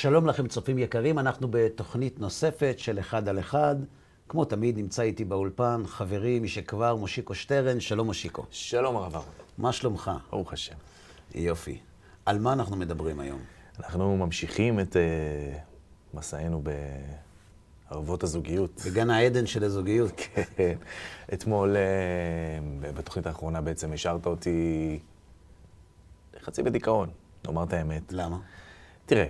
שלום לכם, צופים יקרים, אנחנו בתוכנית נוספת של אחד על אחד. כמו תמיד, נמצא איתי באולפן חברי משכבר, מושיקו שטרן. שלום, מושיקו. שלום, הרב אהרון. מה שלומך? ברוך השם. יופי. על מה אנחנו מדברים היום? אנחנו ממשיכים את uh, מסענו בערבות הזוגיות. בגן העדן של הזוגיות. כן. אתמול, uh, בתוכנית האחרונה בעצם השארת אותי חצי בדיכאון, לומר את האמת. למה? תראה,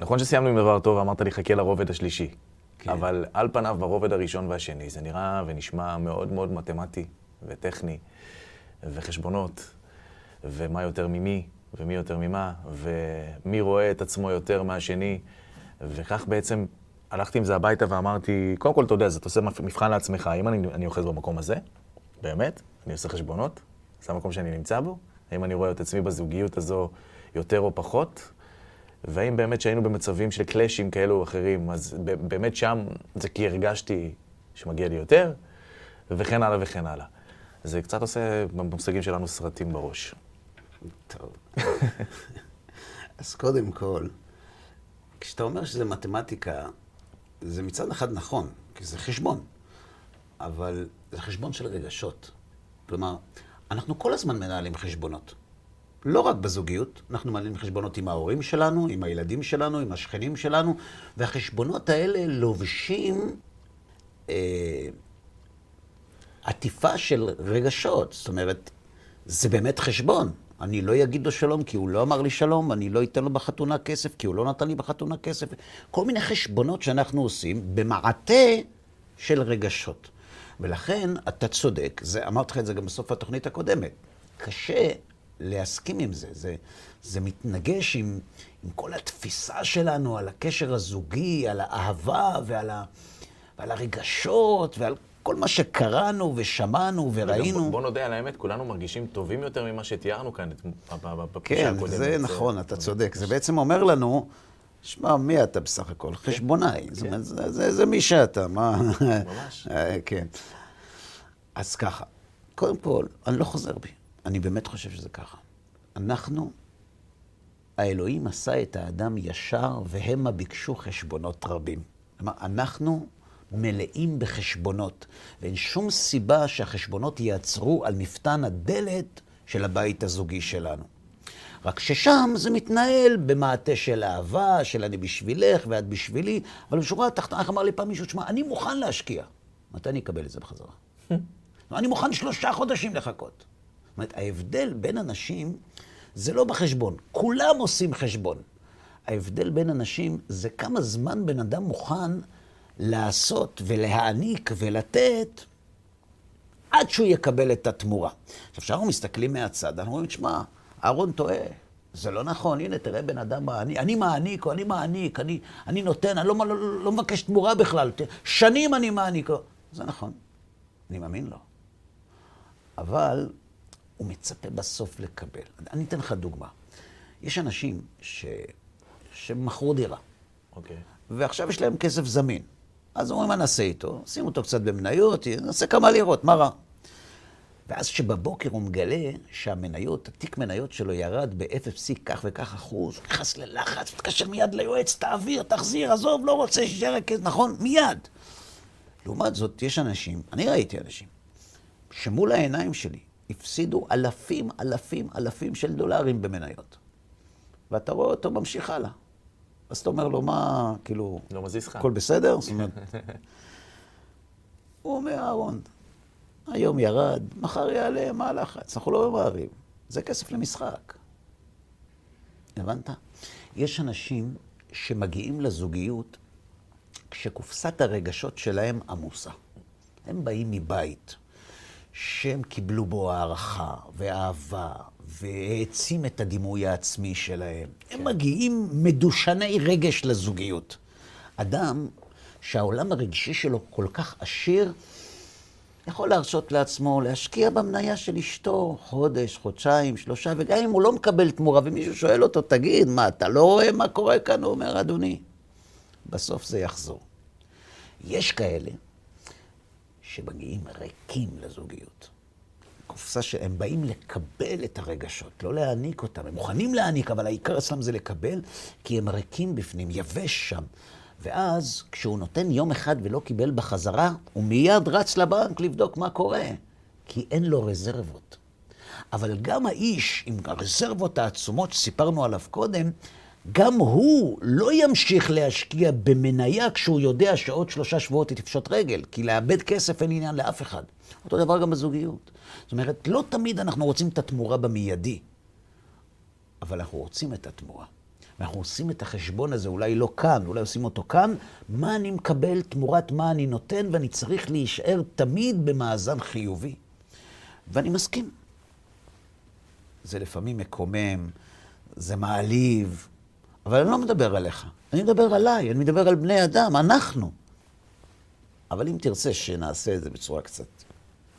נכון שסיימנו עם דבר טוב ואמרת לי, חכה לרובד השלישי. כן. אבל על פניו, ברובד הראשון והשני, זה נראה ונשמע מאוד מאוד מתמטי וטכני, וחשבונות, ומה יותר ממי, ומי יותר ממה, ומי רואה את עצמו יותר מהשני, וכך בעצם הלכתי עם זה הביתה ואמרתי, קודם כל, אתה יודע, אתה עושה מבחן לעצמך, האם אני, אני אוחז במקום הזה? באמת? אני עושה חשבונות? זה המקום שאני נמצא בו? האם אני רואה את עצמי בזוגיות הזו יותר או פחות? והאם באמת שהיינו במצבים של קלאשים כאלו או אחרים, אז באמת שם זה כי הרגשתי שמגיע לי יותר, וכן הלאה וכן הלאה. זה קצת עושה במושגים שלנו סרטים בראש. טוב. אז קודם כל, כשאתה אומר שזה מתמטיקה, זה מצד אחד נכון, כי זה חשבון, אבל זה חשבון של רגשות. כלומר, אנחנו כל הזמן מנהלים חשבונות. לא רק בזוגיות, אנחנו מעלים חשבונות עם ההורים שלנו, עם הילדים שלנו, עם השכנים שלנו, והחשבונות האלה לובשים אה, עטיפה של רגשות. זאת אומרת, זה באמת חשבון. אני לא אגיד לו שלום כי הוא לא אמר לי שלום, אני לא אתן לו בחתונה כסף כי הוא לא נתן לי בחתונה כסף. כל מיני חשבונות שאנחנו עושים במעטה של רגשות. ולכן, אתה צודק, אמרתי לך את זה גם בסוף התוכנית הקודמת. קשה להסכים עם זה. זה, זה מתנגש עם, עם כל התפיסה שלנו על הקשר הזוגי, על האהבה ועל, ה, ועל הרגשות ועל כל מה שקראנו ושמענו וראינו. בוא, בוא נודה על האמת, כולנו מרגישים טובים יותר ממה שתיארנו כאן בפגישה כן, הקודמת. כן, זה נכון, אתה צודק. זה בעצם אומר לנו, שמע, מי אתה בסך הכל? חשבונאי. זאת אומרת, זה, זה, זה מי שאתה, מה... ממש. כן. אז ככה, קודם כל, אני לא חוזר בי. אני באמת חושב שזה ככה. אנחנו, האלוהים עשה את האדם ישר, והמה ביקשו חשבונות רבים. כלומר, אנחנו מלאים בחשבונות, ואין שום סיבה שהחשבונות ייעצרו על מפתן הדלת של הבית הזוגי שלנו. רק ששם זה מתנהל במעטה של אהבה, של אני בשבילך ואת בשבילי, אבל בשורה התחתונה, איך אמר לי פעם מישהו, תשמע, אני מוכן להשקיע. מתי אני אקבל את זה בחזרה? אני מוכן שלושה חודשים לחכות. אומרת, ההבדל בין אנשים זה לא בחשבון. כולם עושים חשבון. ההבדל בין אנשים זה כמה זמן בן אדם מוכן לעשות ולהעניק ולתת עד שהוא יקבל את התמורה. עכשיו, כשאנחנו מסתכלים מהצד, אנחנו אומרים, שמע, אהרון טועה. זה לא נכון, הנה, תראה בן אדם מעניק, אני מעניק, או אני מעניק, אני, אני נותן, אני לא, לא, לא מבקש תמורה בכלל, שנים אני מעניק. זה נכון, אני מאמין לו. אבל הוא מצפה בסוף לקבל. אני אתן לך דוגמה. יש אנשים ש... שמכרו דירה, אוקיי. ועכשיו יש להם כסף זמין. אז אומרים, מה נעשה איתו? שים אותו קצת במניות, נעשה כמה לירות, מה רע? ואז שבבוקר הוא מגלה שהמניות, התיק מניות שלו ירד ב-0 כך וכך אחוז, הוא נכנס ללחץ, מתקשר מיד ליועץ, תעביר, תחזיר, עזוב, לא רוצה שישאר הכסף, נכון? מיד. לעומת זאת, יש אנשים, אני ראיתי אנשים, שמול העיניים שלי הפסידו אלפים, אלפים, אלפים של דולרים במניות. ואתה רואה אותו ממשיך הלאה. אז אתה אומר לו, מה, כאילו... לא מזיז לך. הכל בסדר? זאת אומרת... הוא אומר, אהרון, היום ירד, מחר יעלה, מה הלחץ? אנחנו לא ממהרים. זה כסף למשחק. הבנת? יש אנשים שמגיעים לזוגיות כשקופסת הרגשות שלהם עמוסה. הם באים מבית שהם קיבלו בו הערכה ואהבה והעצים את הדימוי העצמי שלהם. הם מגיעים מדושני רגש לזוגיות. אדם שהעולם הרגשי שלו כל כך עשיר, יכול להרשות לעצמו להשקיע במניה של אשתו חודש, חודשיים, שלושה, וגם אם הוא לא מקבל תמורה ומישהו שואל אותו, תגיד, מה, אתה לא רואה מה קורה כאן? הוא אומר, אדוני, בסוף זה יחזור. יש כאלה שמגיעים ריקים לזוגיות. קופסה שהם באים לקבל את הרגשות, לא להעניק אותם. הם מוכנים להעניק, אבל העיקר אצלם זה לקבל, כי הם ריקים בפנים, יבש שם. ואז, כשהוא נותן יום אחד ולא קיבל בחזרה, הוא מיד רץ לבנק לבדוק מה קורה, כי אין לו רזרבות. אבל גם האיש עם הרזרבות העצומות שסיפרנו עליו קודם, גם הוא לא ימשיך להשקיע במניה כשהוא יודע שעוד שלושה שבועות היא תפשוט רגל, כי לאבד כסף אין עניין לאף אחד. אותו דבר גם בזוגיות. זאת אומרת, לא תמיד אנחנו רוצים את התמורה במיידי, אבל אנחנו רוצים את התמורה. ואנחנו עושים את החשבון הזה, אולי לא כאן, אולי עושים אותו כאן, מה אני מקבל תמורת מה אני נותן, ואני צריך להישאר תמיד במאזן חיובי. ואני מסכים. זה לפעמים מקומם, זה מעליב, אבל אני לא מדבר עליך, אני מדבר עליי, אני מדבר על בני אדם, אנחנו. אבל אם תרצה שנעשה את זה בצורה קצת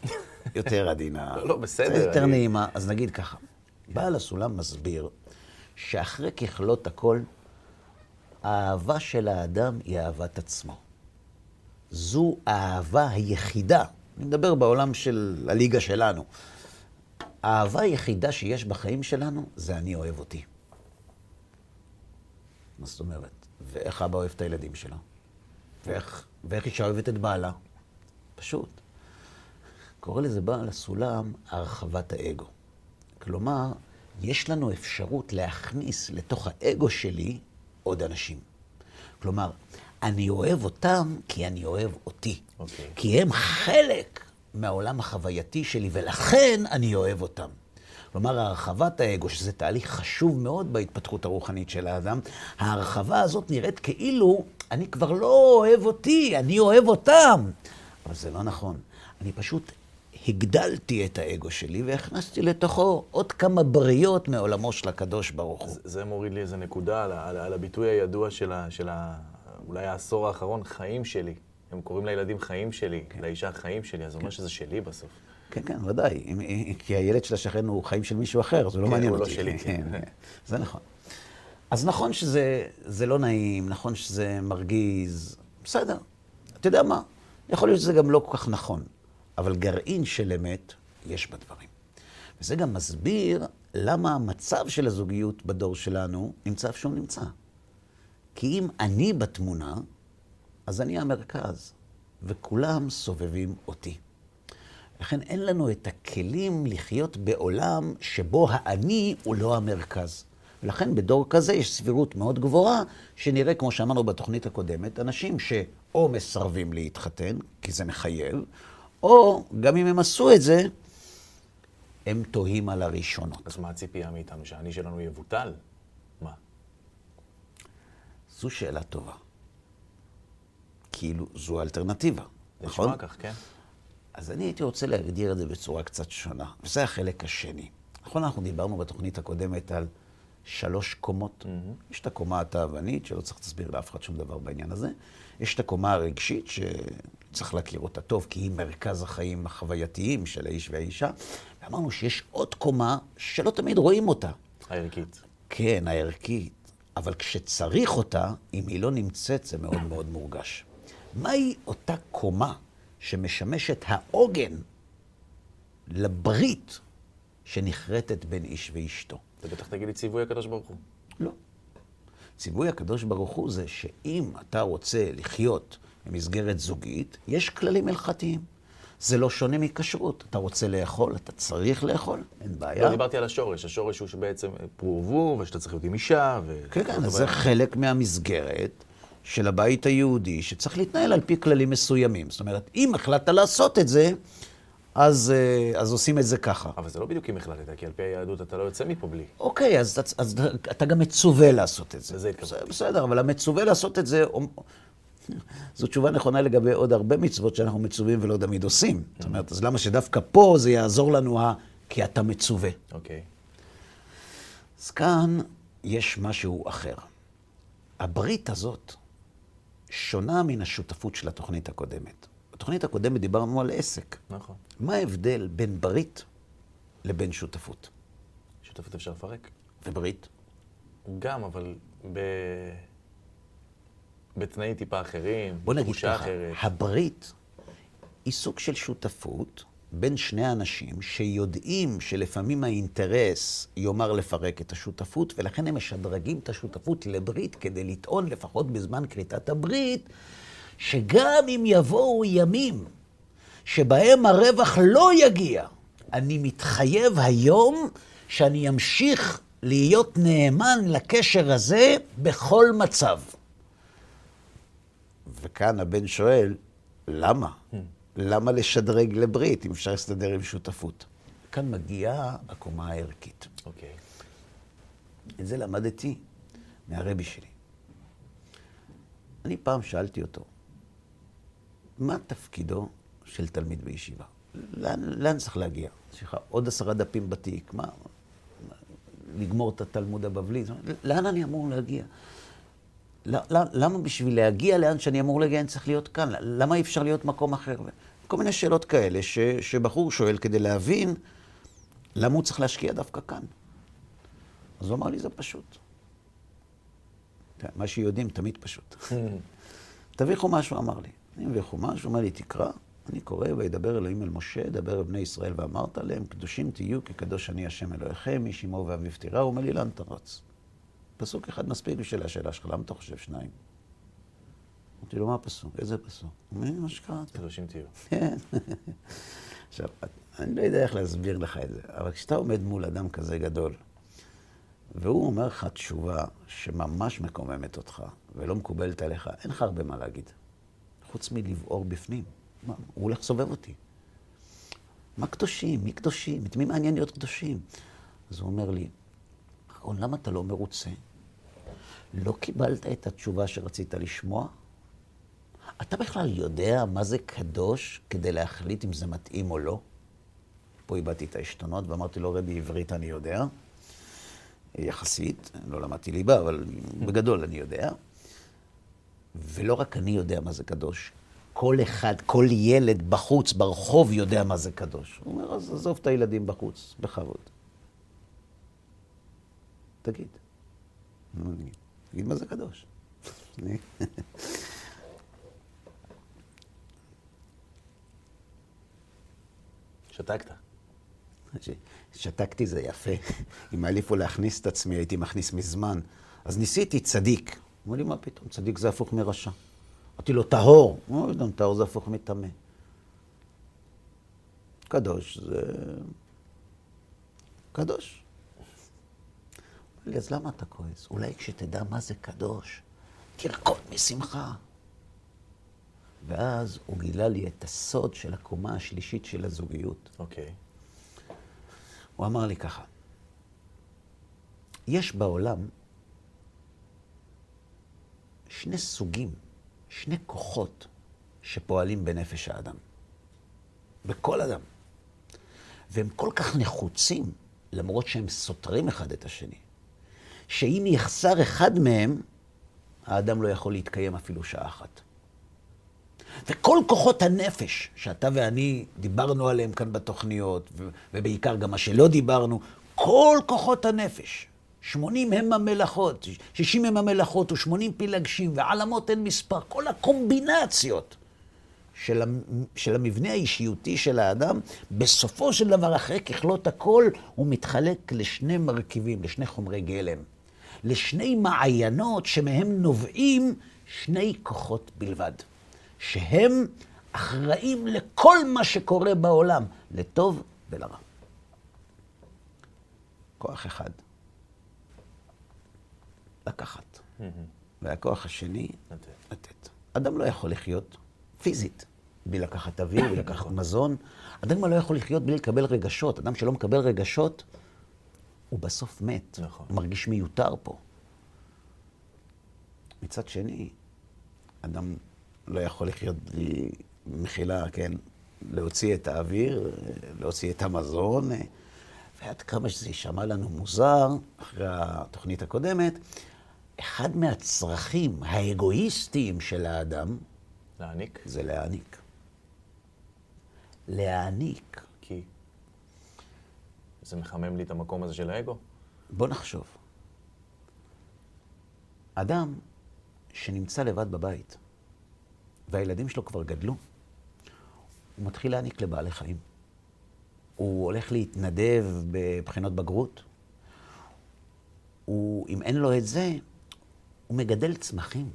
יותר עדינה, לא, לא, בסדר, קצת יותר אני- נעימה, אז נגיד ככה, בעל הסולם מסביר שאחרי ככלות הכל, האהבה של האדם היא אהבת עצמו. זו האהבה היחידה, אני מדבר בעולם של הליגה שלנו, האהבה היחידה שיש בחיים שלנו זה אני אוהב אותי. מה זאת אומרת? ואיך אבא אוהב את הילדים שלו? ואיך, ואיך אישה אוהבת את בעלה? פשוט. קורא לזה בעל הסולם הרחבת האגו. כלומר, יש לנו אפשרות להכניס לתוך האגו שלי עוד אנשים. כלומר, אני אוהב אותם כי אני אוהב אותי. אוקיי. כי הם חלק מהעולם החווייתי שלי, ולכן אני אוהב אותם. כלומר, הרחבת האגו, שזה תהליך חשוב מאוד בהתפתחות הרוחנית של האדם, ההרחבה הזאת נראית כאילו אני כבר לא אוהב אותי, אני אוהב אותם. אבל זה לא נכון. אני פשוט הגדלתי את האגו שלי והכנסתי לתוכו עוד כמה בריות מעולמו של הקדוש ברוך הוא. זה- זה מוריד לי איזה נקודה על, על, על הביטוי הידוע של, ה, של ה, אולי העשור האחרון, חיים שלי. הם קוראים לילדים חיים שלי, כן. לאישה חיים שלי, אז זה אומר שזה שלי בסוף. כן, כן, ודאי. כי הילד של השכן הוא חיים של מישהו אחר, זה לא כן, מעניין הוא לא אותי. שלי, כן, כן. כן. זה נכון. אז נכון שזה זה לא נעים, נכון שזה מרגיז, בסדר. אתה יודע מה? יכול להיות שזה גם לא כל כך נכון, אבל גרעין של אמת יש בדברים. וזה גם מסביר למה המצב של הזוגיות בדור שלנו נמצא איפה שהוא נמצא. כי אם אני בתמונה, אז אני המרכז, וכולם סובבים אותי. לכן אין לנו את הכלים לחיות בעולם שבו האני הוא לא המרכז. ולכן בדור כזה יש סבירות מאוד גבוהה, שנראה, כמו שאמרנו בתוכנית הקודמת, אנשים שאו מסרבים להתחתן, כי זה מחייב, או גם אם הם עשו את זה, הם תוהים על הראשונות. אז מה הציפייה מאיתנו? שהאני שלנו יבוטל? מה? זו שאלה טובה. כאילו, זו האלטרנטיבה, נכון? נשמע כך, כן? אז אני הייתי רוצה להגדיר את זה בצורה קצת שונה, וזה החלק השני. נכון, אנחנו דיברנו בתוכנית הקודמת על שלוש קומות. Mm-hmm. יש את הקומה התאוונית, שלא צריך להסביר לאף אחד שום דבר בעניין הזה. יש את הקומה הרגשית, שצריך להכיר אותה טוב, כי היא מרכז החיים החווייתיים של האיש והאישה. ואמרנו שיש עוד קומה שלא תמיד רואים אותה. הערכית. כן, הערכית, אבל כשצריך אותה, אם היא לא נמצאת, זה מאוד מאוד מורגש. מהי אותה קומה שמשמשת העוגן לברית שנחרטת בין איש ואשתו? אתה בטח תגיד לי ציווי הקדוש ברוך הוא. לא. ציווי הקדוש ברוך הוא זה שאם אתה רוצה לחיות במסגרת זוגית, יש כללים הלכתיים. זה לא שונה מכשרות. אתה רוצה לאכול, אתה צריך לאכול, אין בעיה. לא, דיברתי על השורש. השורש הוא שבעצם פרו ושאתה צריך להיות עם אישה, ו... כן, כן, זה חלק מהמסגרת של הבית היהודי, שצריך להתנהל על פי כללים מסוימים. זאת אומרת, אם החלטת לעשות את זה, אז, אה, אז עושים את זה ככה. אבל זה לא בדיוק אם החלטת, כי על פי היהדות אתה לא יוצא מפה בלי. אוקיי, אז, אז, אז אתה גם מצווה לעשות את זה. לזה התכוונתי. בסדר, אבל המצווה לעשות את זה, זו תשובה נכונה לגבי עוד הרבה מצוות שאנחנו מצווים ולא תמיד עושים. זאת אומרת, אז למה שדווקא פה זה יעזור לנו ה... כי אתה מצווה. אוקיי. אז כאן יש משהו אחר. הברית הזאת שונה מן השותפות של התוכנית הקודמת. בתוכנית הקודמת דיברנו על עסק. נכון. מה ההבדל בין ברית לבין שותפות? שותפות אפשר לפרק? וברית? גם, אבל ב... בתנאים טיפה אחרים, בוא נגיד ככה, אחרת. הברית היא סוג של שותפות, בין שני אנשים שיודעים שלפעמים האינטרס יאמר לפרק את השותפות, ולכן הם משדרגים את השותפות לברית כדי לטעון, לפחות בזמן כריתת הברית, שגם אם יבואו ימים שבהם הרווח לא יגיע, אני מתחייב היום שאני אמשיך להיות נאמן לקשר הזה בכל מצב. וכאן הבן שואל, למה? למה לשדרג לברית אם אפשר להסתדר עם שותפות? כאן מגיעה הקומה הערכית. אוקיי. את זה למדתי מהרבי שלי. אני פעם שאלתי אותו, מה תפקידו של תלמיד בישיבה? לאן, לאן צריך להגיע? יש לך עוד עשרה דפים בתיק, מה? לגמור את התלמוד הבבלי? לאן אני אמור להגיע? למה בשביל להגיע לאן שאני אמור להגיע אני צריך להיות כאן? למה אי אפשר להיות מקום אחר? כל מיני שאלות כאלה ש, שבחור שואל כדי להבין למה הוא צריך להשקיע דווקא כאן. אז הוא אמר לי, זה פשוט. מה שיודעים תמיד פשוט. תביא חומש, הוא אמר לי. אני מביא חומש, הוא אומר לי, תקרא. אני קורא, וידבר אלוהים אל משה, דבר אל בני ישראל ואמרת להם, קדושים תהיו, כי קדוש אני השם אלוהיכם, איש אמו ואביו תירא. הוא אומר לי, לאן אתה רץ? פסוק אחד מספיק בשביל השאלה שלך, למה אתה חושב שניים? אמרתי לו, מה הפסוק? איזה פסוק? הוא אומר לי, מה שקראת. קדושים תהיו. כן. עכשיו, אני לא יודע איך להסביר לך את זה, אבל כשאתה עומד מול אדם כזה גדול, והוא אומר לך תשובה שממש מקוממת אותך ולא מקובלת עליך, אין לך הרבה מה להגיד. חוץ מלבעור בפנים. מה, הוא הולך לסובב אותי. מה קדושים? מי קדושים? את מי מעניין להיות קדושים? אז הוא אומר לי, אהרון, למה אתה לא מרוצה? לא קיבלת את התשובה שרצית לשמוע? אתה בכלל יודע מה זה קדוש כדי להחליט אם זה מתאים או לא? פה איבדתי את העשתונות ואמרתי לו, רבי, עברית אני יודע. יחסית, לא למדתי ליבה, אבל בגדול אני יודע. ולא רק אני יודע מה זה קדוש, כל אחד, כל ילד בחוץ, ברחוב, יודע מה זה קדוש. הוא אומר, אז עזוב את הילדים בחוץ, בכבוד. תגיד. תגיד מה זה קדוש. שתקת. שתקתי זה יפה. אם היה לי פה להכניס את עצמי, הייתי מכניס מזמן. אז ניסיתי צדיק. אמרו לי, מה פתאום, צדיק זה הפוך מרשע. אמרתי לו, טהור. הוא אומר, גם טהור זה הפוך מטמא. קדוש זה... קדוש. לי, אז למה אתה כועס? אולי כשתדע מה זה קדוש, תרקוד משמחה. ואז הוא גילה לי את הסוד של הקומה השלישית של הזוגיות. אוקיי. Okay. הוא אמר לי ככה, יש בעולם שני סוגים, שני כוחות שפועלים בנפש האדם. בכל אדם. והם כל כך נחוצים, למרות שהם סותרים אחד את השני, שאם יחסר אחד מהם, האדם לא יכול להתקיים אפילו שעה אחת. וכל כוחות הנפש שאתה ואני דיברנו עליהם כאן בתוכניות, ובעיקר גם מה שלא דיברנו, כל כוחות הנפש, 80 הם המלאכות, 60 הם המלאכות ו-80 פילגשים, ועלמות אין מספר, כל הקומבינציות של, של המבנה האישיותי של האדם, בסופו של דבר, אחרי ככלות הכל, הוא מתחלק לשני מרכיבים, לשני חומרי גלם, לשני מעיינות שמהם נובעים שני כוחות בלבד. שהם אחראים לכל מה שקורה בעולם, לטוב ולרע. כוח אחד, לקחת. והכוח השני, לתת. אדם לא יכול לחיות פיזית בלי לקחת אוויר, בלי לקחת מזון. אדם לא יכול לחיות בלי לקבל רגשות. אדם שלא מקבל רגשות, הוא בסוף מת. נכון. הוא מרגיש מיותר פה. מצד שני, אדם לא יכול לחיות בלי מחילה, כן? להוציא את האוויר, להוציא את המזון. ועד כמה שזה יישמע לנו מוזר, אחרי התוכנית הקודמת, אחד מהצרכים האגואיסטיים של האדם... להעניק? זה להעניק. להעניק. זה מחמם לי את המקום הזה של האגו? בוא נחשוב. אדם שנמצא לבד בבית, והילדים שלו כבר גדלו, הוא מתחיל להעניק לבעלי חיים. הוא הולך להתנדב בבחינות בגרות. הוא, אם אין לו את זה, הוא מגדל צמחים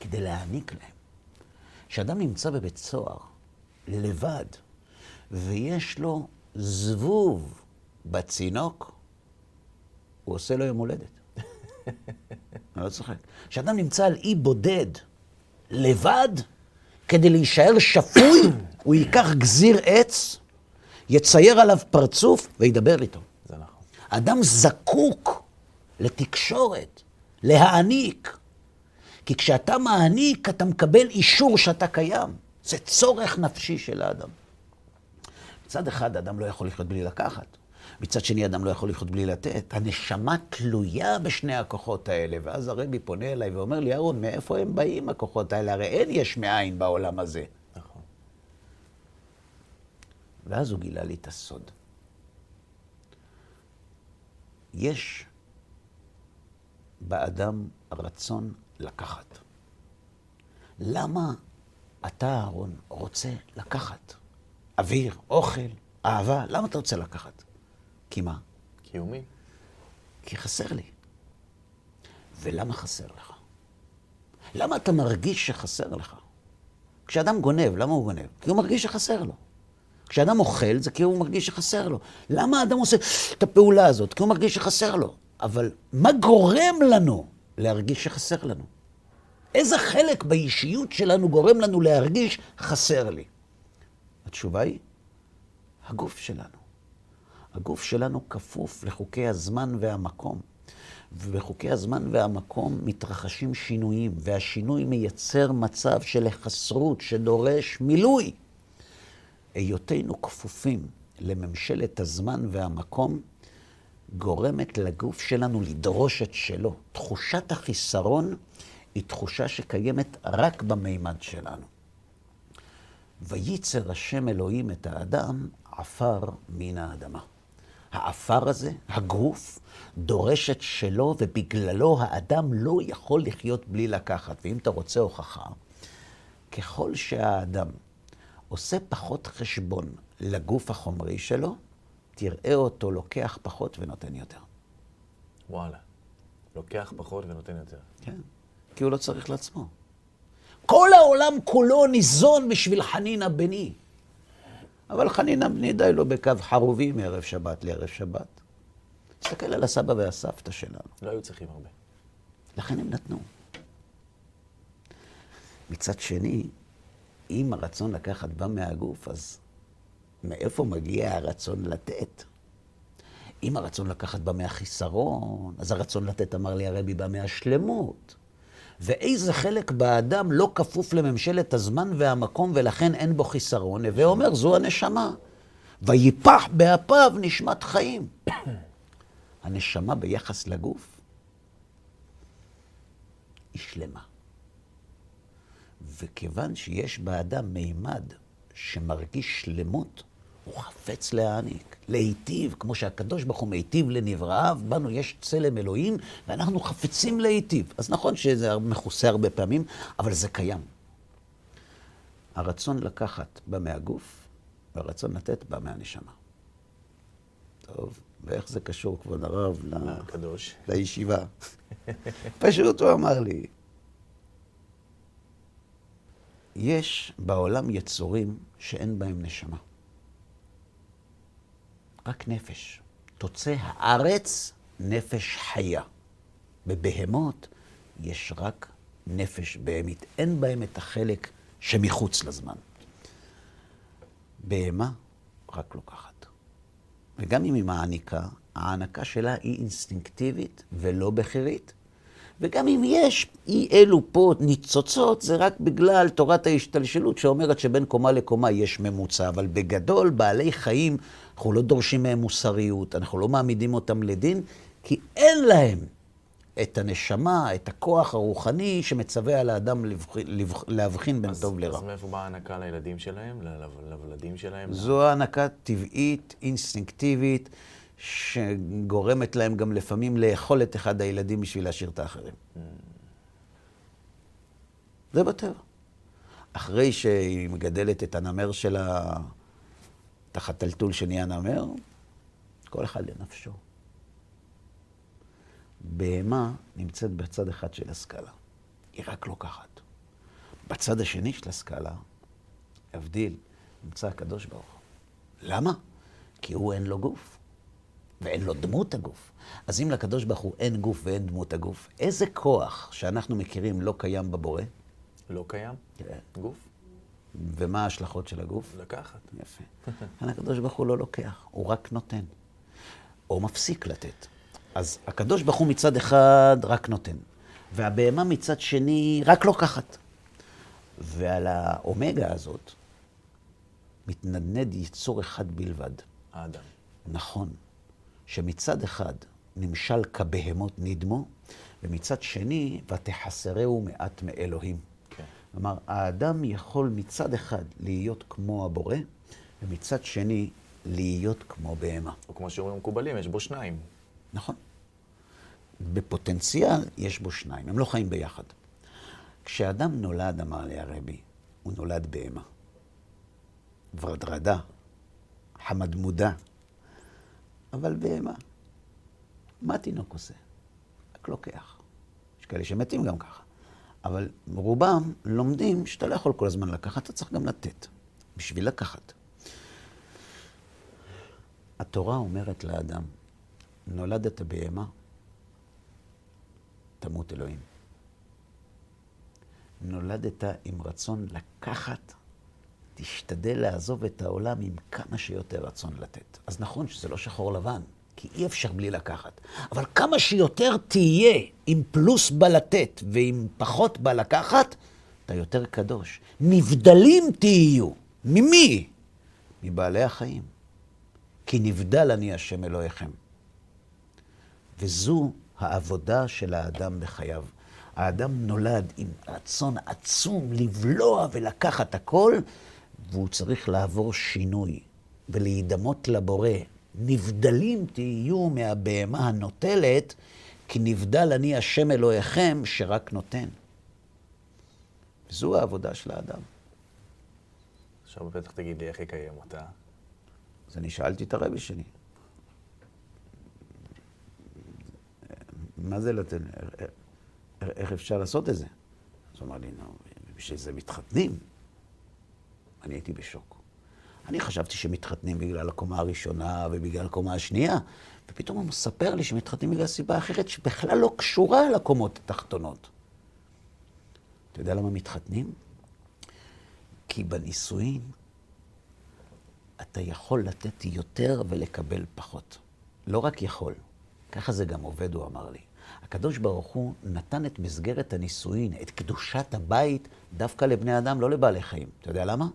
כדי להעניק להם. כשאדם נמצא בבית סוהר, לבד, ויש לו זבוב בצינוק, הוא עושה לו יום הולדת. אני לא צוחק. כשאדם נמצא על אי בודד, לבד, כדי להישאר שפוי, הוא ייקח גזיר עץ, יצייר עליו פרצוף וידבר איתו. זה נכון. אדם זקוק לתקשורת, להעניק. כי כשאתה מעניק, אתה מקבל אישור שאתה קיים. זה צורך נפשי של האדם. מצד אחד, אדם לא יכול לחיות בלי לקחת. מצד שני, אדם לא יכול לחיות בלי לתת. הנשמה תלויה בשני הכוחות האלה. ואז הרבי פונה אליי ואומר לי, אהרון, מאיפה הם באים, הכוחות האלה? הרי אין יש מאין בעולם הזה. נכון. ואז הוא גילה לי את הסוד. יש באדם רצון לקחת. למה אתה, אהרון, רוצה לקחת? אוויר, אוכל, אהבה, למה אתה רוצה לקחת? כי מה? קיומי. כי חסר לי. ולמה חסר לך? למה אתה מרגיש שחסר לך? כשאדם גונב, למה הוא גונב? כי הוא מרגיש שחסר לו. כשאדם אוכל, זה כי הוא מרגיש שחסר לו. למה האדם עושה את הפעולה הזאת? כי הוא מרגיש שחסר לו. אבל מה גורם לנו להרגיש שחסר לנו? איזה חלק באישיות שלנו גורם לנו להרגיש חסר לי? התשובה היא, הגוף שלנו. הגוף שלנו כפוף לחוקי הזמן והמקום. ובחוקי הזמן והמקום מתרחשים שינויים, והשינוי מייצר מצב של החסרות שדורש מילוי. היותנו כפופים לממשלת הזמן והמקום גורמת לגוף שלנו לדרוש את שלו. תחושת החיסרון היא תחושה שקיימת רק במימד שלנו. וייצר השם אלוהים את האדם עפר מן האדמה. העפר הזה, הגוף, דורש את שלו, ובגללו האדם לא יכול לחיות בלי לקחת. ואם אתה רוצה הוכחה, ככל שהאדם עושה פחות חשבון לגוף החומרי שלו, תראה אותו לוקח פחות ונותן יותר. וואלה. לוקח פחות ונותן יותר. כן, כי הוא לא צריך לעצמו. כל העולם כולו ניזון בשביל חנינה בני. אבל חנינה בני די לו בקו חרובי מערב שבת לערב שבת. תסתכל על הסבא והסבתא שלנו. לא היו צריכים הרבה. לכן הם נתנו. מצד שני, אם הרצון לקחת בא מהגוף, אז מאיפה מגיע הרצון לתת? אם הרצון לקחת בא מהחיסרון, אז הרצון לתת, אמר לי הרבי, בא מהשלמות. ואיזה חלק באדם לא כפוף לממשלת הזמן והמקום, ולכן אין בו חיסרון? הווה אומר, זו הנשמה. ויפח באפיו נשמת חיים. הנשמה ביחס לגוף היא שלמה. וכיוון שיש באדם מימד שמרגיש שלמות, הוא חפץ להעניק, להיטיב, כמו שהקדוש ברוך הוא מיטיב לנבראיו, בנו יש צלם אלוהים, ואנחנו חפצים להיטיב. אז נכון שזה מכוסה הרבה פעמים, אבל זה קיים. הרצון לקחת בא מהגוף, והרצון לתת בא מהנשמה. טוב, ואיך זה קשור, כבוד הרב, ל... הקדוש. לישיבה? פשוט הוא אמר לי, יש בעולם יצורים שאין בהם נשמה. רק נפש. תוצא הארץ נפש חיה. בבהמות יש רק נפש בהמית. אין בהם את החלק שמחוץ לזמן. בהמה רק לוקחת. וגם אם היא מעניקה, ההענקה שלה היא אינסטינקטיבית ולא בכירית. וגם אם יש אי אלו פה ניצוצות, זה רק בגלל תורת ההשתלשלות שאומרת שבין קומה לקומה יש ממוצע. אבל בגדול, בעלי חיים, אנחנו לא דורשים מהם מוסריות, אנחנו לא מעמידים אותם לדין, כי אין להם את הנשמה, את הכוח הרוחני שמצווה על האדם להבחין בין אז, טוב לרע. אז מאיפה באה ההנקה לילדים שלהם, לוולדים שלהם? זו הענקה טבעית, אינסטינקטיבית. שגורמת להם גם לפעמים לאכול את אחד הילדים בשביל להשאיר את האחרים. זה בטבע. אחרי שהיא מגדלת את הנמר שלה תחת טלטול שנהיה נמר, כל אחד לנפשו. בהמה נמצאת בצד אחד של הסקאלה, היא רק לוקחת. בצד השני של הסקאלה, הבדיל, נמצא הקדוש ברוך הוא. למה? כי הוא אין לו גוף, ואין לו דמות הגוף. אז אם לקדוש ברוך הוא אין גוף ואין דמות הגוף, איזה כוח שאנחנו מכירים לא קיים בבורא? לא קיים? כן. גוף? ומה ההשלכות של הגוף? לקחת. יפה. הקדוש ברוך הוא לא לוקח, הוא רק נותן. או מפסיק לתת. אז הקדוש ברוך הוא מצד אחד רק נותן, והבהמה מצד שני רק לוקחת. ועל האומגה הזאת מתנדנד יצור אחד בלבד. האדם. נכון, שמצד אחד נמשל כבהמות נדמו, ומצד שני, ותחסרהו מעט מאלוהים. כלומר, האדם יכול מצד אחד להיות כמו הבורא, ומצד שני להיות כמו בהמה. או כמו שאומרים המקובלים, יש בו שניים. נכון. בפוטנציאל יש בו שניים, הם לא חיים ביחד. כשאדם נולד, אמר לי הרבי, הוא נולד בהמה. ורדרדה, חמדמודה, אבל בהמה. מה תינוק עושה? רק לוקח. יש כאלה שמתים גם ככה. אבל רובם לומדים שאתה לא יכול כל הזמן לקחת, אתה צריך גם לתת. בשביל לקחת. התורה אומרת לאדם, נולדת בהמה, תמות אלוהים. נולדת עם רצון לקחת, תשתדל לעזוב את העולם עם כמה שיותר רצון לתת. אז נכון שזה לא שחור לבן, כי אי אפשר בלי לקחת. אבל כמה שיותר תהיה עם פלוס בלתת ועם פחות בלקחת, אתה יותר קדוש. נבדלים תהיו. ממי? מבעלי החיים. כי נבדל אני השם אלוהיכם. וזו העבודה של האדם בחייו. האדם נולד עם רצון עצום לבלוע ולקחת הכל, והוא צריך לעבור שינוי ולהידמות לבורא. נבדלים תהיו מהבהמה הנוטלת, כי נבדל אני השם אלוהיכם שרק נותן. וזו העבודה של האדם. עכשיו בטח תגיד לי איך יקיים אותה. אז אני שאלתי את הרבי שלי. מה זה לתת? איך אפשר לעשות את זה? אז הוא אמר לי, נו, בשביל זה מתחתנים. אני הייתי בשוק. אני חשבתי שמתחתנים בגלל הקומה הראשונה ובגלל הקומה השנייה, ופתאום הוא מספר לי שמתחתנים בגלל סיבה אחרת שבכלל לא קשורה לקומות התחתונות. אתה יודע למה מתחתנים? כי בנישואין אתה יכול לתת יותר ולקבל פחות. לא רק יכול, ככה זה גם עובד, הוא אמר לי. הקדוש ברוך הוא נתן את מסגרת הנישואין, את קדושת הבית, דווקא לבני אדם, לא לבעלי חיים. אתה יודע למה?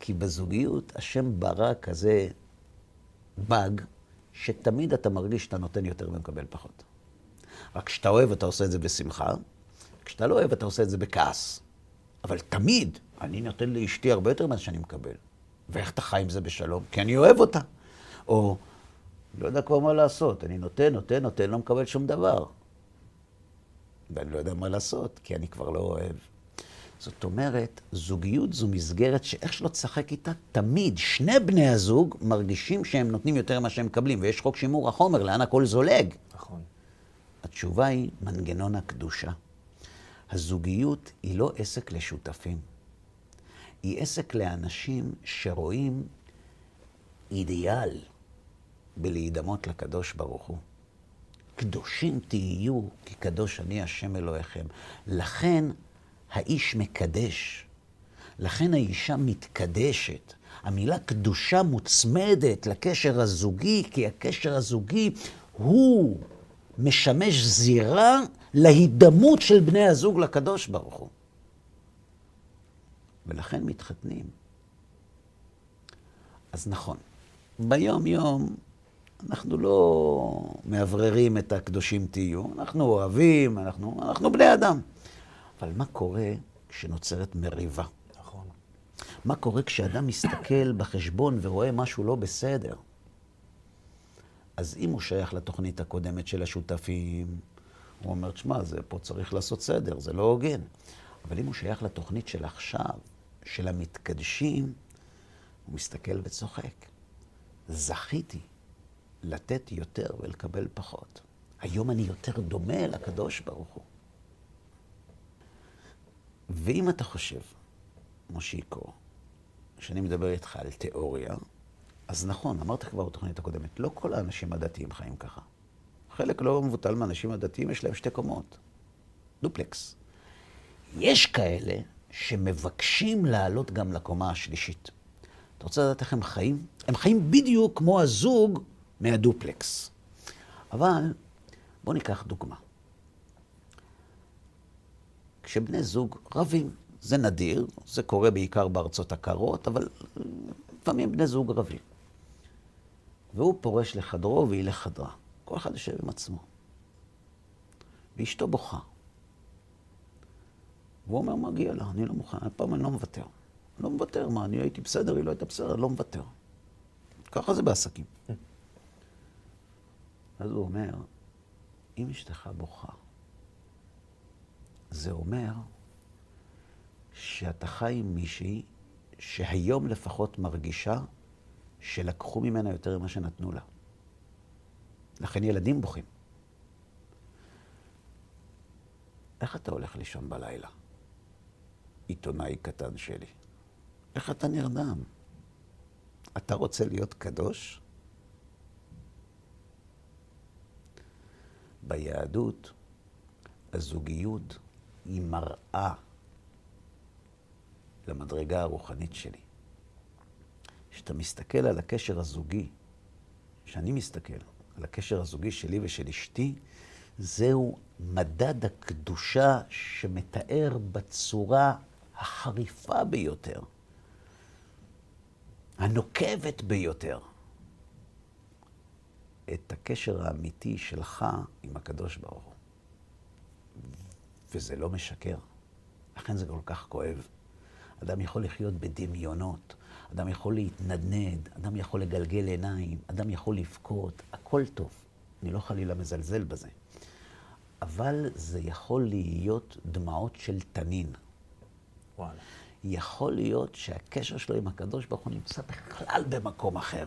כי בזוגיות השם ברא כזה באג, שתמיד אתה מרגיש שאתה נותן יותר ומקבל פחות. רק כשאתה אוהב, אתה עושה את זה בשמחה, כשאתה לא אוהב, אתה עושה את זה בכעס. אבל תמיד, אני נותן לאשתי הרבה יותר ממה שאני מקבל. ואיך אתה חי עם זה בשלום? כי אני אוהב אותה. או, לא יודע כבר מה לעשות, אני נותן, נותן, נותן, לא מקבל שום דבר. ואני לא יודע מה לעשות, כי אני כבר לא אוהב. זאת אומרת, זוגיות זו מסגרת שאיך שלא תשחק איתה, תמיד שני בני הזוג מרגישים שהם נותנים יותר ממה שהם מקבלים, ויש חוק שימור החומר, לאן הכל זולג. נכון. התשובה היא מנגנון הקדושה. הזוגיות היא לא עסק לשותפים. היא עסק לאנשים שרואים אידיאל בלהידמות לקדוש ברוך הוא. קדושים תהיו, כי קדוש אני השם אלוהיכם. לכן האיש מקדש. לכן האישה מתקדשת. המילה קדושה מוצמדת לקשר הזוגי, כי הקשר הזוגי הוא משמש זירה להידמות של בני הזוג לקדוש ברוך הוא. ולכן מתחתנים. אז נכון, ביום-יום אנחנו לא מאווררים את הקדושים תהיו, אנחנו אוהבים, אנחנו, אנחנו בני אדם. אבל מה קורה כשנוצרת מריבה? נכון. מה קורה כשאדם מסתכל בחשבון ורואה משהו לא בסדר? אז אם הוא שייך לתוכנית הקודמת של השותפים, הוא אומר, תשמע, פה צריך לעשות סדר, זה לא הוגן. אבל אם הוא שייך לתוכנית של עכשיו, של המתקדשים, הוא מסתכל וצוחק. זכיתי לתת יותר ולקבל פחות. היום אני יותר דומה לקדוש ברוך הוא. ואם אתה חושב, מושיקו, שאני מדבר איתך על תיאוריה, אז נכון, אמרתי כבר בתוכנית הקודמת, לא כל האנשים הדתיים חיים ככה. חלק לא מבוטל מהאנשים הדתיים, יש להם שתי קומות. דופלקס. יש כאלה שמבקשים לעלות גם לקומה השלישית. אתה רוצה לדעת איך הם חיים? הם חיים בדיוק כמו הזוג מהדופלקס. אבל בואו ניקח דוגמה. כשבני זוג רבים, זה נדיר, זה קורה בעיקר בארצות הקרות, אבל לפעמים בני זוג רבים. והוא פורש לחדרו והיא לחדרה. כל אחד יושב עם עצמו. ואשתו בוכה. והוא אומר, מגיע לה, אני לא מוכן, הפעם אני לא מוותר. אני לא מוותר, מה, אני הייתי בסדר, היא לא הייתה בסדר, אני לא מוותר. ככה זה בעסקים. אז הוא אומר, אם אשתך בוכה, זה אומר שאתה חי עם מישהי שהיום לפחות מרגישה שלקחו ממנה יותר ממה שנתנו לה. לכן ילדים בוכים. איך אתה הולך לישון בלילה? עיתונאי קטן שלי. איך אתה נרדם? אתה רוצה להיות קדוש? ביהדות, הזוגיות היא מראה למדרגה הרוחנית שלי. כשאתה מסתכל על הקשר הזוגי, כשאני מסתכל על הקשר הזוגי שלי ושל אשתי, זהו מדד הקדושה שמתאר בצורה החריפה ביותר, הנוקבת ביותר, את הקשר האמיתי שלך עם הקדוש ברוך הוא. וזה לא משקר. לכן זה כל כך כואב. אדם יכול לחיות בדמיונות, אדם יכול להתנדנד, אדם יכול לגלגל עיניים, אדם יכול לבכות, הכל טוב. אני לא חלילה מזלזל בזה. אבל זה יכול להיות דמעות של תנין. וואלה. יכול להיות שהקשר שלו עם הקדוש ברוך הוא נמצא בכלל במקום אחר.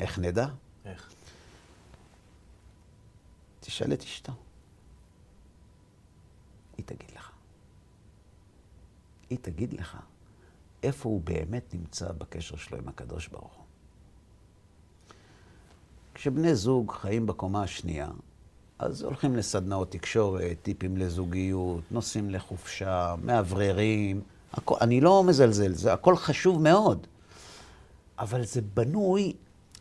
איך נדע? איך? תשאל את אשתו. היא תגיד לך. היא תגיד לך איפה הוא באמת נמצא בקשר שלו עם הקדוש ברוך הוא. כשבני זוג חיים בקומה השנייה, אז הולכים לסדנאות תקשורת, טיפים לזוגיות, נוסעים לחופשה, מאווררים. הכל, אני לא מזלזל, זה הכל חשוב מאוד. אבל זה בנוי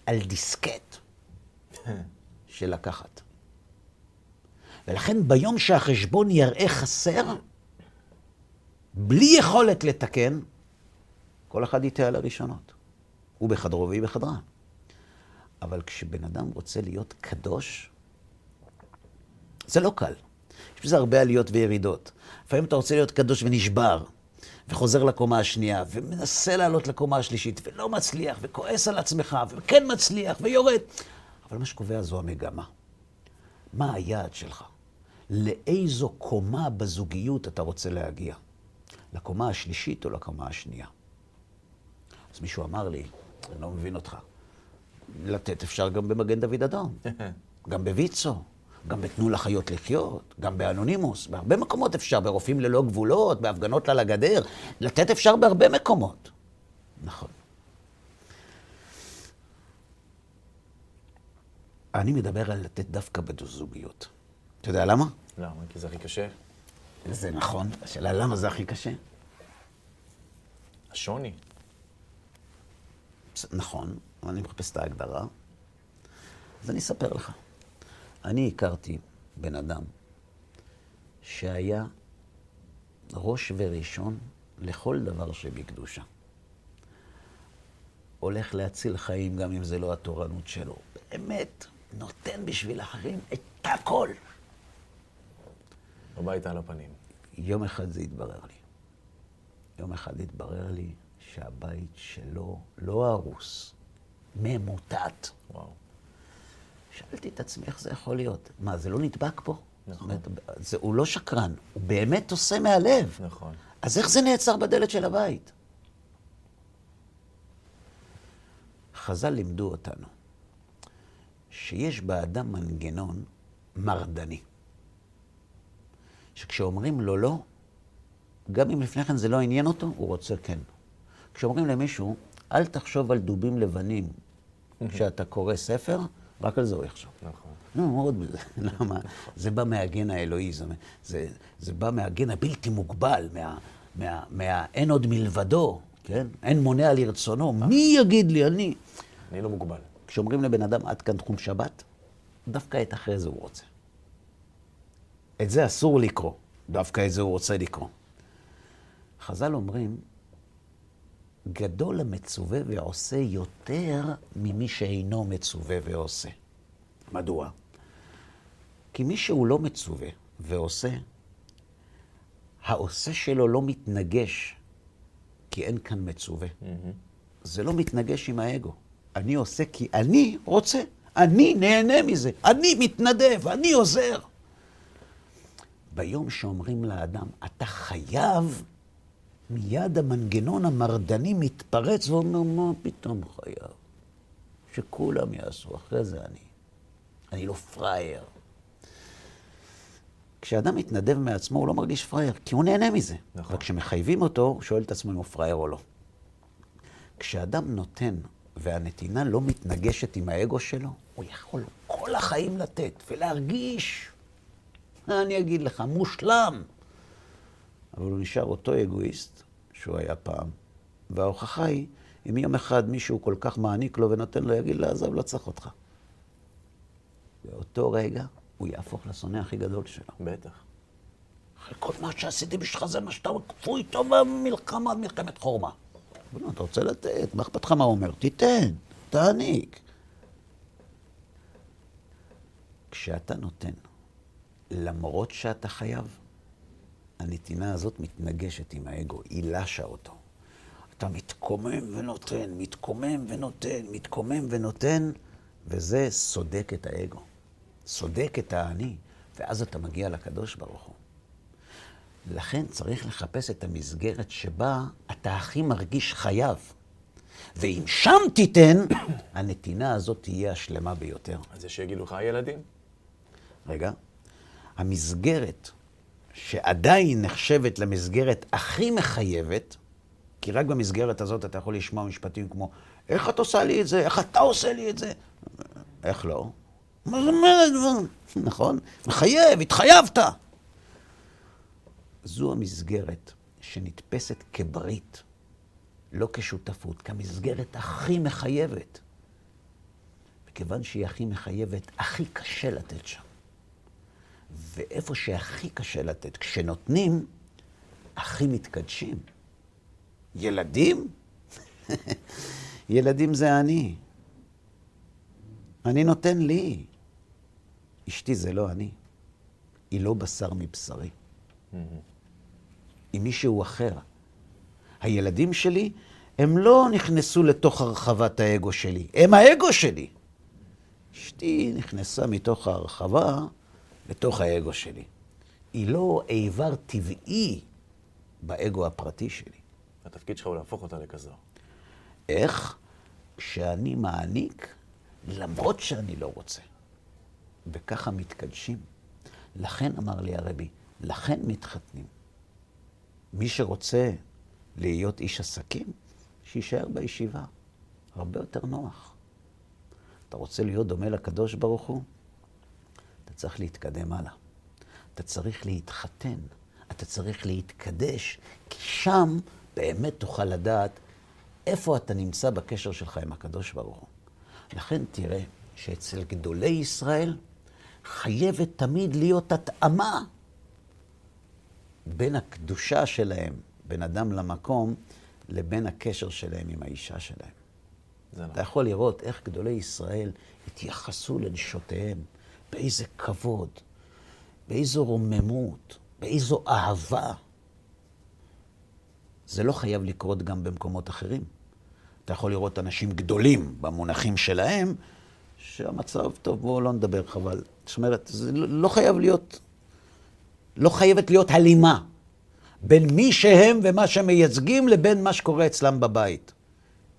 על דיסקט של לקחת. ולכן ביום שהחשבון יראה חסר, בלי יכולת לתקן, כל אחד יטעה על הראשונות. הוא בחדרו והיא בחדרה. אבל כשבן אדם רוצה להיות קדוש, זה לא קל. יש בזה הרבה עליות וירידות. לפעמים אתה רוצה להיות קדוש ונשבר, וחוזר לקומה השנייה, ומנסה לעלות לקומה השלישית, ולא מצליח, וכועס על עצמך, וכן מצליח, ויורד. אבל מה שקובע זו המגמה. מה היעד שלך? לאיזו קומה בזוגיות אתה רוצה להגיע? לקומה השלישית או לקומה השנייה? אז מישהו אמר לי, אני לא מבין אותך, לתת אפשר גם במגן דוד אדום, גם בוויצו, גם בתנו לחיות לחיות, גם באנונימוס, בהרבה מקומות אפשר, ברופאים ללא גבולות, בהפגנות על הגדר, לתת אפשר בהרבה מקומות. נכון. אני מדבר על לתת דווקא בזוגיות. אתה יודע למה? למה? כי זה הכי קשה. זה נכון. השאלה למה זה הכי קשה? השוני. נכון, אבל אני מחפש את ההגדרה. אז אני אספר לך. אני הכרתי בן אדם שהיה ראש וראשון לכל דבר שבקדושה. הולך להציל חיים גם אם זה לא התורנות שלו. באמת, נותן בשביל אחרים את הכל. הביתה על הפנים. יום אחד זה התברר לי. יום אחד התברר לי שהבית שלו לא הרוס, ממוטט. וואו. שאלתי את עצמי, איך זה יכול להיות? מה, זה לא נדבק פה? נכון. זאת אומרת, זה, הוא לא שקרן, הוא באמת עושה מהלב. נכון. אז איך זה נעצר בדלת של הבית? חז"ל לימדו אותנו שיש באדם מנגנון מרדני. שכשאומרים לו לא, גם אם לפני כן זה לא עניין אותו, הוא רוצה כן. כשאומרים למישהו, אל תחשוב על דובים לבנים כשאתה קורא ספר, רק על זה הוא יחשוב. נכון. לא, מאוד בזה. למה? זה בא מהגן האלוהי, זה, זה, זה בא מהגן הבלתי מוגבל, מה, מה, מה אין עוד מלבדו, כן? אין מונע לרצונו. מי יגיד לי, אני? אני לא מוגבל. כשאומרים לבן אדם, עד כאן תחום שבת, דווקא את אחרי זה הוא רוצה. את זה אסור לקרוא, דווקא את זה הוא רוצה לקרוא. חז"ל אומרים, גדול המצווה ועושה יותר ממי שאינו מצווה ועושה. מדוע? כי מי שהוא לא מצווה ועושה, העושה שלו לא מתנגש, כי אין כאן מצווה. זה לא מתנגש עם האגו. אני עושה כי אני רוצה, אני נהנה מזה, אני מתנדב, אני עוזר. ביום שאומרים לאדם, אתה חייב, מיד המנגנון המרדני מתפרץ ואומר, מה פתאום חייב? שכולם יעשו, אחרי זה אני. אני לא פראייר. כשאדם מתנדב מעצמו, הוא לא מרגיש פראייר, כי הוא נהנה מזה. נכון. וכשמחייבים אותו, הוא שואל את עצמו אם הוא פראייר או לא. כשאדם נותן, והנתינה לא מתנגשת עם האגו שלו, הוא יכול כל החיים לתת ולהרגיש, אני אגיד לך, מושלם. אבל הוא נשאר אותו אגואיסט שהוא היה פעם. וההוכחה היא, אם יום אחד מישהו כל כך מעניק לו ונותן לו, יגיד לו, עזוב, לא צריך אותך. באותו רגע הוא יהפוך לשונא הכי גדול שלו. בטח. אחרי כל מה שעשיתי בשבילך זה מה שאתה כפוי טוב במלחמה, מלחמת חורמה. אתה רוצה לתת, מה אכפת לך מה הוא אומר? תיתן, תעניק. כשאתה נותן, למרות שאתה חייב, הנתינה הזאת מתנגשת עם האגו, היא לשה אותו. אתה מתקומם ונותן, מתקומם ונותן, מתקומם ונותן, וזה סודק את האגו. סודק את האני, ואז אתה מגיע לקדוש ברוך הוא. לכן צריך לחפש את המסגרת שבה אתה הכי מרגיש חייב. ואם שם תיתן, הנתינה הזאת תהיה השלמה ביותר. אז יש שיגידו לך הילדים. רגע, המסגרת שעדיין נחשבת למסגרת הכי מחייבת, כי רק במסגרת הזאת אתה יכול לשמוע משפטים כמו, איך את עושה לי את זה? איך אתה עושה לי את זה? איך לא? מה זאת אומרת? נכון? מחייב, התחייבת. זו המסגרת שנתפסת כברית, לא כשותפות, כמסגרת הכי מחייבת. וכיוון שהיא הכי מחייבת, הכי קשה לתת שם. ואיפה שהכי קשה לתת, כשנותנים, הכי מתקדשים. ילדים? ילדים זה אני. אני נותן לי. אשתי זה לא אני. היא לא בשר מבשרי. היא מישהו אחר. הילדים שלי, הם לא נכנסו לתוך הרחבת האגו שלי, הם האגו שלי. אשתי נכנסה מתוך ההרחבה לתוך האגו שלי. היא לא איבר טבעי באגו הפרטי שלי. התפקיד שלך הוא להפוך אותה לכזו. איך? כשאני מעניק, למרות שאני לא רוצה. וככה מתקדשים. לכן אמר לי הרבי, לכן מתחתנים. מי שרוצה להיות איש עסקים, שיישאר בישיבה. הרבה יותר נוח. אתה רוצה להיות דומה לקדוש ברוך הוא? צריך להתקדם הלאה. אתה צריך להתחתן, אתה צריך להתקדש, כי שם באמת תוכל לדעת איפה אתה נמצא בקשר שלך עם הקדוש ברוך הוא. לכן תראה שאצל גדולי ישראל חייבת תמיד להיות התאמה בין הקדושה שלהם, בין אדם למקום, לבין הקשר שלהם עם האישה שלהם. נכון. אתה יכול לראות איך גדולי ישראל התייחסו לנשותיהם, באיזה כבוד, באיזו רוממות, באיזו אהבה. זה לא חייב לקרות גם במקומות אחרים. אתה יכול לראות אנשים גדולים במונחים שלהם, שהמצב, טוב, בואו לא נדבר חבל. זאת אומרת, זה לא חייב להיות, לא חייבת להיות הלימה בין מי שהם ומה שהם מייצגים לבין מה שקורה אצלם בבית.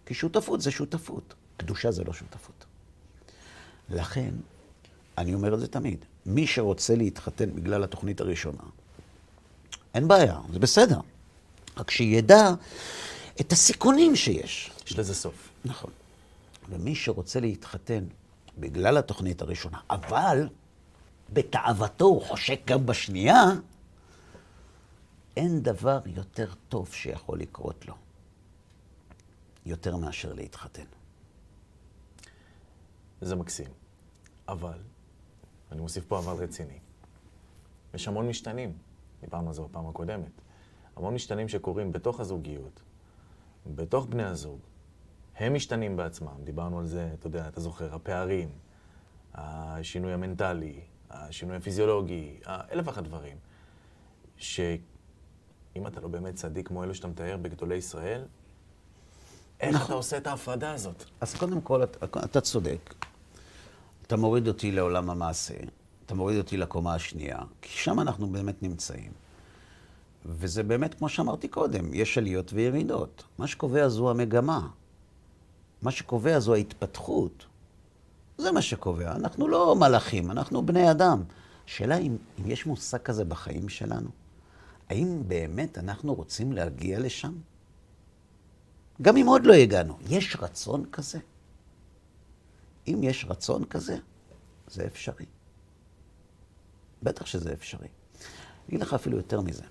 כי שותפות זה שותפות. קדושה זה לא שותפות. לכן, אני אומר את זה תמיד, מי שרוצה להתחתן בגלל התוכנית הראשונה, אין בעיה, זה בסדר. רק שידע את הסיכונים שיש. יש לזה סוף. נכון. ומי שרוצה להתחתן בגלל התוכנית הראשונה, אבל בתאוותו הוא חושק גם בשנייה, אין דבר יותר טוב שיכול לקרות לו, יותר מאשר להתחתן. זה מקסים. אבל, אני מוסיף פה אבל רציני, יש המון משתנים, דיברנו על זה בפעם הקודמת, המון משתנים שקורים בתוך הזוגיות, בתוך בני הזוג. הם משתנים בעצמם, דיברנו על זה, אתה יודע, אתה זוכר, הפערים, השינוי המנטלי, השינוי הפיזיולוגי, אלף ואחת דברים, שאם אתה לא באמת צדיק כמו אלו שאתה מתאר בגדולי ישראל, איך נכון. אתה עושה את ההפרדה הזאת? אז קודם כל, אתה, אתה צודק. אתה מוריד אותי לעולם המעשה, אתה מוריד אותי לקומה השנייה, כי שם אנחנו באמת נמצאים. וזה באמת, כמו שאמרתי קודם, יש עליות וירידות. מה שקובע זו המגמה. מה שקובע זו ההתפתחות. זה מה שקובע. אנחנו לא מלאכים, אנחנו בני אדם. השאלה אם, אם יש מושג כזה בחיים שלנו. האם באמת אנחנו רוצים להגיע לשם? גם אם עוד לא הגענו, יש רצון כזה? אם יש רצון כזה, זה אפשרי. בטח שזה אפשרי. אני אגיד לך אפילו יותר מזה.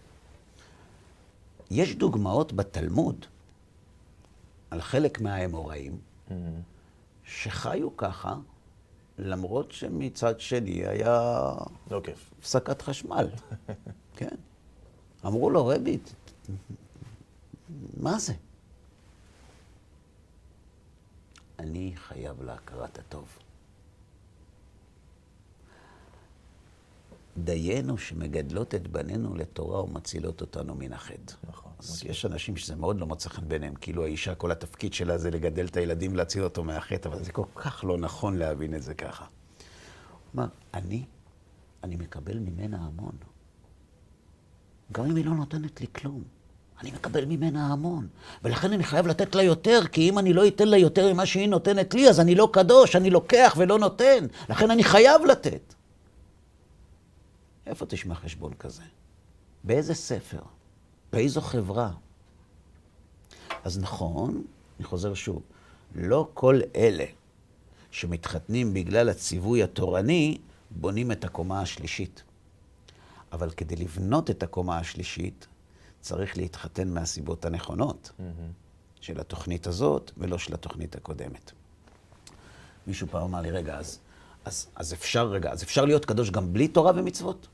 יש דוגמאות בתלמוד על חלק מהאמוראים mm-hmm. שחיו ככה, למרות שמצד שני היה... לא כיף. הפסקת חשמל. כן. אמרו לו, רבי, מה זה? אני חייב להכרת הטוב. דיינו שמגדלות את בנינו לתורה ומצילות אותנו מן החטא. נכון. אז נכון. יש אנשים שזה מאוד לא מוצא חן בעיניהם, כאילו האישה, כל התפקיד שלה זה לגדל את הילדים, להציל אותו מהחטא, אבל זה כל כך לא נכון להבין את זה ככה. אמר, אני, אני מקבל ממנה המון. גם אם היא לא נותנת לי כלום. אני מקבל ממנה המון. ולכן אני חייב לתת לה יותר, כי אם אני לא אתן לה יותר ממה שהיא נותנת לי, אז אני לא קדוש, אני לוקח ולא נותן. לכן אני חייב לתת. איפה תשמע חשבון כזה? באיזה ספר? באיזו חברה? אז נכון, אני חוזר שוב, לא כל אלה שמתחתנים בגלל הציווי התורני, בונים את הקומה השלישית. אבל כדי לבנות את הקומה השלישית, צריך להתחתן מהסיבות הנכונות mm-hmm. של התוכנית הזאת, ולא של התוכנית הקודמת. מישהו פעם אמר לי, רגע, אז, אז, אז אפשר, רגע, אז אפשר להיות קדוש גם בלי תורה ומצוות?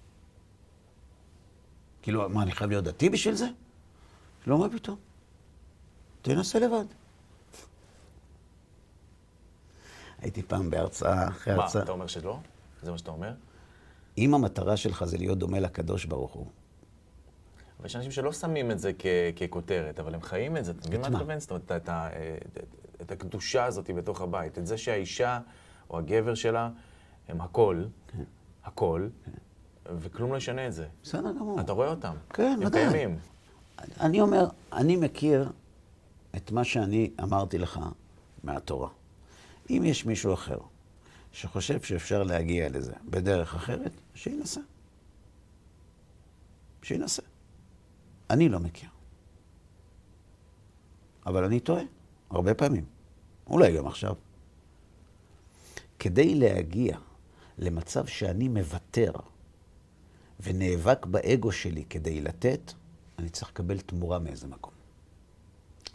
כאילו, מה, אני חייב להיות דתי בשביל זה? לא, מה פתאום? תנסה לבד. הייתי פעם בהרצאה, אחרי הרצאה... מה, אתה אומר שלא? זה מה שאתה אומר? אם המטרה שלך זה להיות דומה לקדוש ברוך הוא, אבל יש אנשים שלא שמים את זה ככותרת, אבל הם חיים את זה. אתה מבין מה אתה מתכוון? זאת אומרת, את, את, את הקדושה הזאת בתוך הבית. את זה שהאישה או הגבר שלה הם הכל, כן. הכל, כן. וכלום לא ישנה את זה. בסדר גמור. אתה רואה אותם. כן, ודאי. הם קיימים. אני אומר, אני מכיר את מה שאני אמרתי לך מהתורה. אם יש מישהו אחר שחושב שאפשר להגיע לזה בדרך אחרת, שינסה. שינסה. אני לא מכיר. אבל אני טועה, הרבה פעמים. אולי גם עכשיו. כדי להגיע למצב שאני מוותר ונאבק באגו שלי כדי לתת, אני צריך לקבל תמורה מאיזה מקום.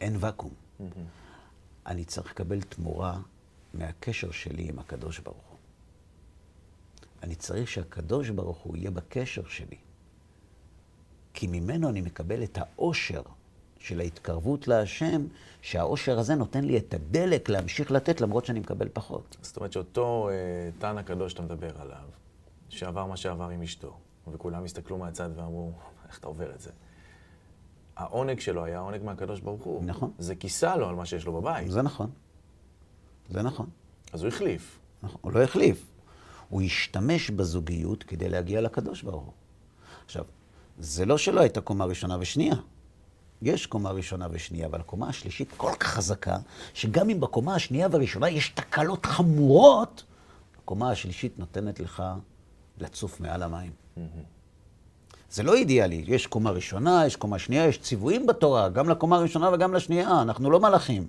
אין ואקום. Mm-hmm. אני צריך לקבל תמורה מהקשר שלי עם הקדוש ברוך הוא. אני צריך שהקדוש ברוך הוא יהיה בקשר שלי. כי ממנו אני מקבל את האושר של ההתקרבות להשם, שהאושר הזה נותן לי את הדלק להמשיך לתת למרות שאני מקבל פחות. זאת אומרת שאותו אה, תן הקדוש שאתה מדבר עליו, שעבר מה שעבר עם אשתו, וכולם הסתכלו מהצד ואמרו, איך אתה עובר את זה? העונג שלו היה עונג מהקדוש ברוך הוא. נכון. זה כיסה לו על מה שיש לו בבית. זה נכון. זה נכון. אז הוא החליף. נכון, הוא לא החליף. הוא השתמש בזוגיות כדי להגיע לקדוש ברוך הוא. עכשיו, זה לא שלא הייתה קומה ראשונה ושנייה. יש קומה ראשונה ושנייה, אבל הקומה השלישית כל כך חזקה, שגם אם בקומה השנייה והראשונה יש תקלות חמורות, הקומה השלישית נותנת לך לצוף מעל המים. זה לא אידיאלי, יש קומה ראשונה, יש קומה שנייה, יש ציוויים בתורה, גם לקומה הראשונה וגם לשנייה, אנחנו לא מלאכים.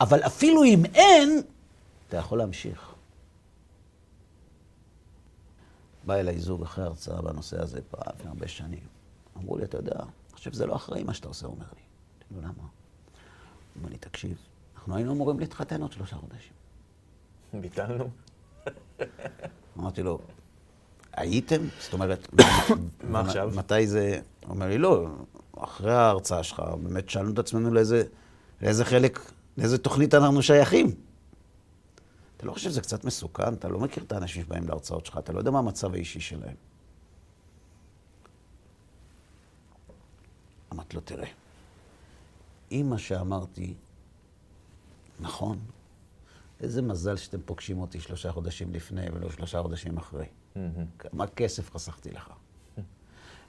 אבל אפילו אם אין, אתה יכול להמשיך. בא אליי זוג אחרי הרצאה בנושא הזה פעם, לפני הרבה שנים. אמרו לי, אתה יודע, אני חושב שזה לא אחראי מה שאתה עושה, אומר לי. אמרתי לו, למה? אומר לי, תקשיב, אנחנו היינו אמורים להתחתן עוד שלושה חודשים. ביטלנו? אמרתי לו, הייתם? זאת אומרת, מה עכשיו? מתי זה... הוא אומר לי, לא, אחרי ההרצאה שלך, באמת שאלנו את עצמנו לאיזה, לאיזה חלק, לאיזה תוכנית אנחנו שייכים. אתה לא חושב שזה קצת מסוכן? אתה לא מכיר את האנשים שבאים להרצאות שלך, אתה לא יודע מה המצב האישי שלהם. אמרתי לו, תראה, אם מה שאמרתי נכון, איזה מזל שאתם פוגשים אותי שלושה חודשים לפני ולא שלושה חודשים אחרי. כמה כסף חסכתי לך.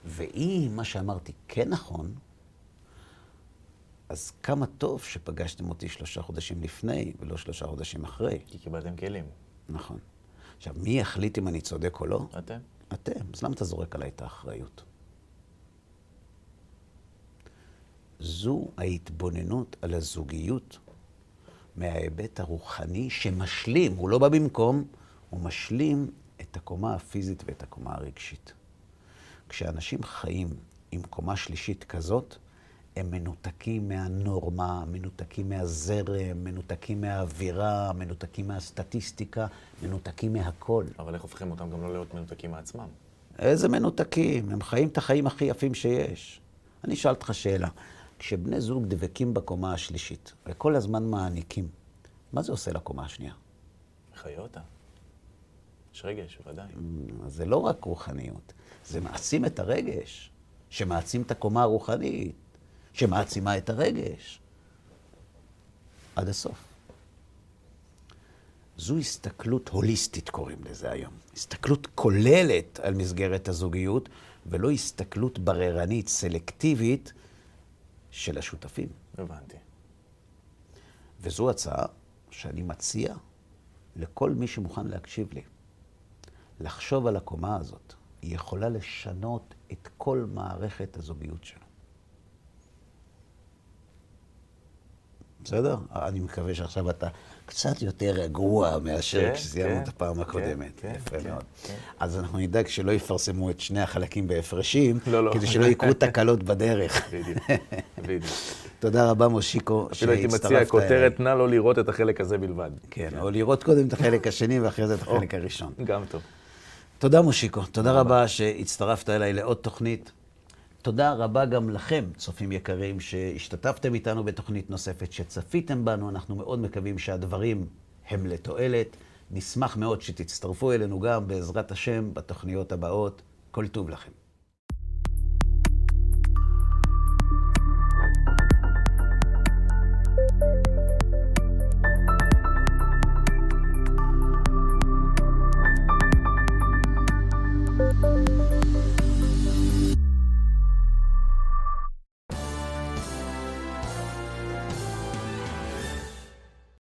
ואם מה שאמרתי כן נכון, אז כמה טוב שפגשתם אותי שלושה חודשים לפני ולא שלושה חודשים אחרי. כי קיבלתם כלים. נכון. עכשיו, מי יחליט אם אני צודק או לא? אתם? אתם. אז למה אתה זורק עליי את האחריות? זו ההתבוננות על הזוגיות מההיבט הרוחני שמשלים, הוא לא בא במקום, הוא משלים את הקומה הפיזית ואת הקומה הרגשית. כשאנשים חיים עם קומה שלישית כזאת, הם מנותקים מהנורמה, מנותקים מהזרם, מנותקים מהאווירה, מנותקים מהסטטיסטיקה, מנותקים מהכל. אבל איך הופכים אותם גם לא להיות מנותקים מעצמם? איזה מנותקים? הם חיים את החיים הכי יפים שיש. אני אשאל אותך שאלה. כשבני זוג דבקים בקומה השלישית, וכל הזמן מעניקים, מה זה עושה לקומה השנייה? מחיה אותה. יש רגש, בוודאי. זה לא רק רוחניות, זה מעצים את הרגש, שמעצים את הקומה הרוחנית, שמעצימה את הרגש. עד הסוף. זו הסתכלות הוליסטית, קוראים לזה היום. הסתכלות כוללת על מסגרת הזוגיות, ולא הסתכלות בררנית, סלקטיבית, של השותפים. הבנתי. וזו הצעה שאני מציע לכל מי שמוכן להקשיב לי. לחשוב על הקומה הזאת. היא יכולה לשנות את כל מערכת הזוגיות שלו. בסדר? אני מקווה שעכשיו אתה קצת יותר רגוע מאשר כן, כשסיימנו כן, את הפעם כן, הקודמת. כן, יפה כן, מאוד. כן. אז אנחנו נדאג שלא יפרסמו את שני החלקים בהפרשים, לא, לא. כדי שלא יקרו תקלות בדרך. בדיוק, בדיוק. תודה רבה, מושיקו, אפילו הייתי שהצטרפת מציע אליי. כותרת, נא לא לראות את החלק הזה בלבד. כן, או לראות קודם את החלק השני ואחרי זה את. החלק הראשון. גם טוב. תודה, מושיקו. תודה רבה שהצטרפת אליי לעוד תוכנית. תודה רבה גם לכם, צופים יקרים, שהשתתפתם איתנו בתוכנית נוספת, שצפיתם בנו. אנחנו מאוד מקווים שהדברים הם לתועלת. נשמח מאוד שתצטרפו אלינו גם, בעזרת השם, בתוכניות הבאות. כל טוב לכם.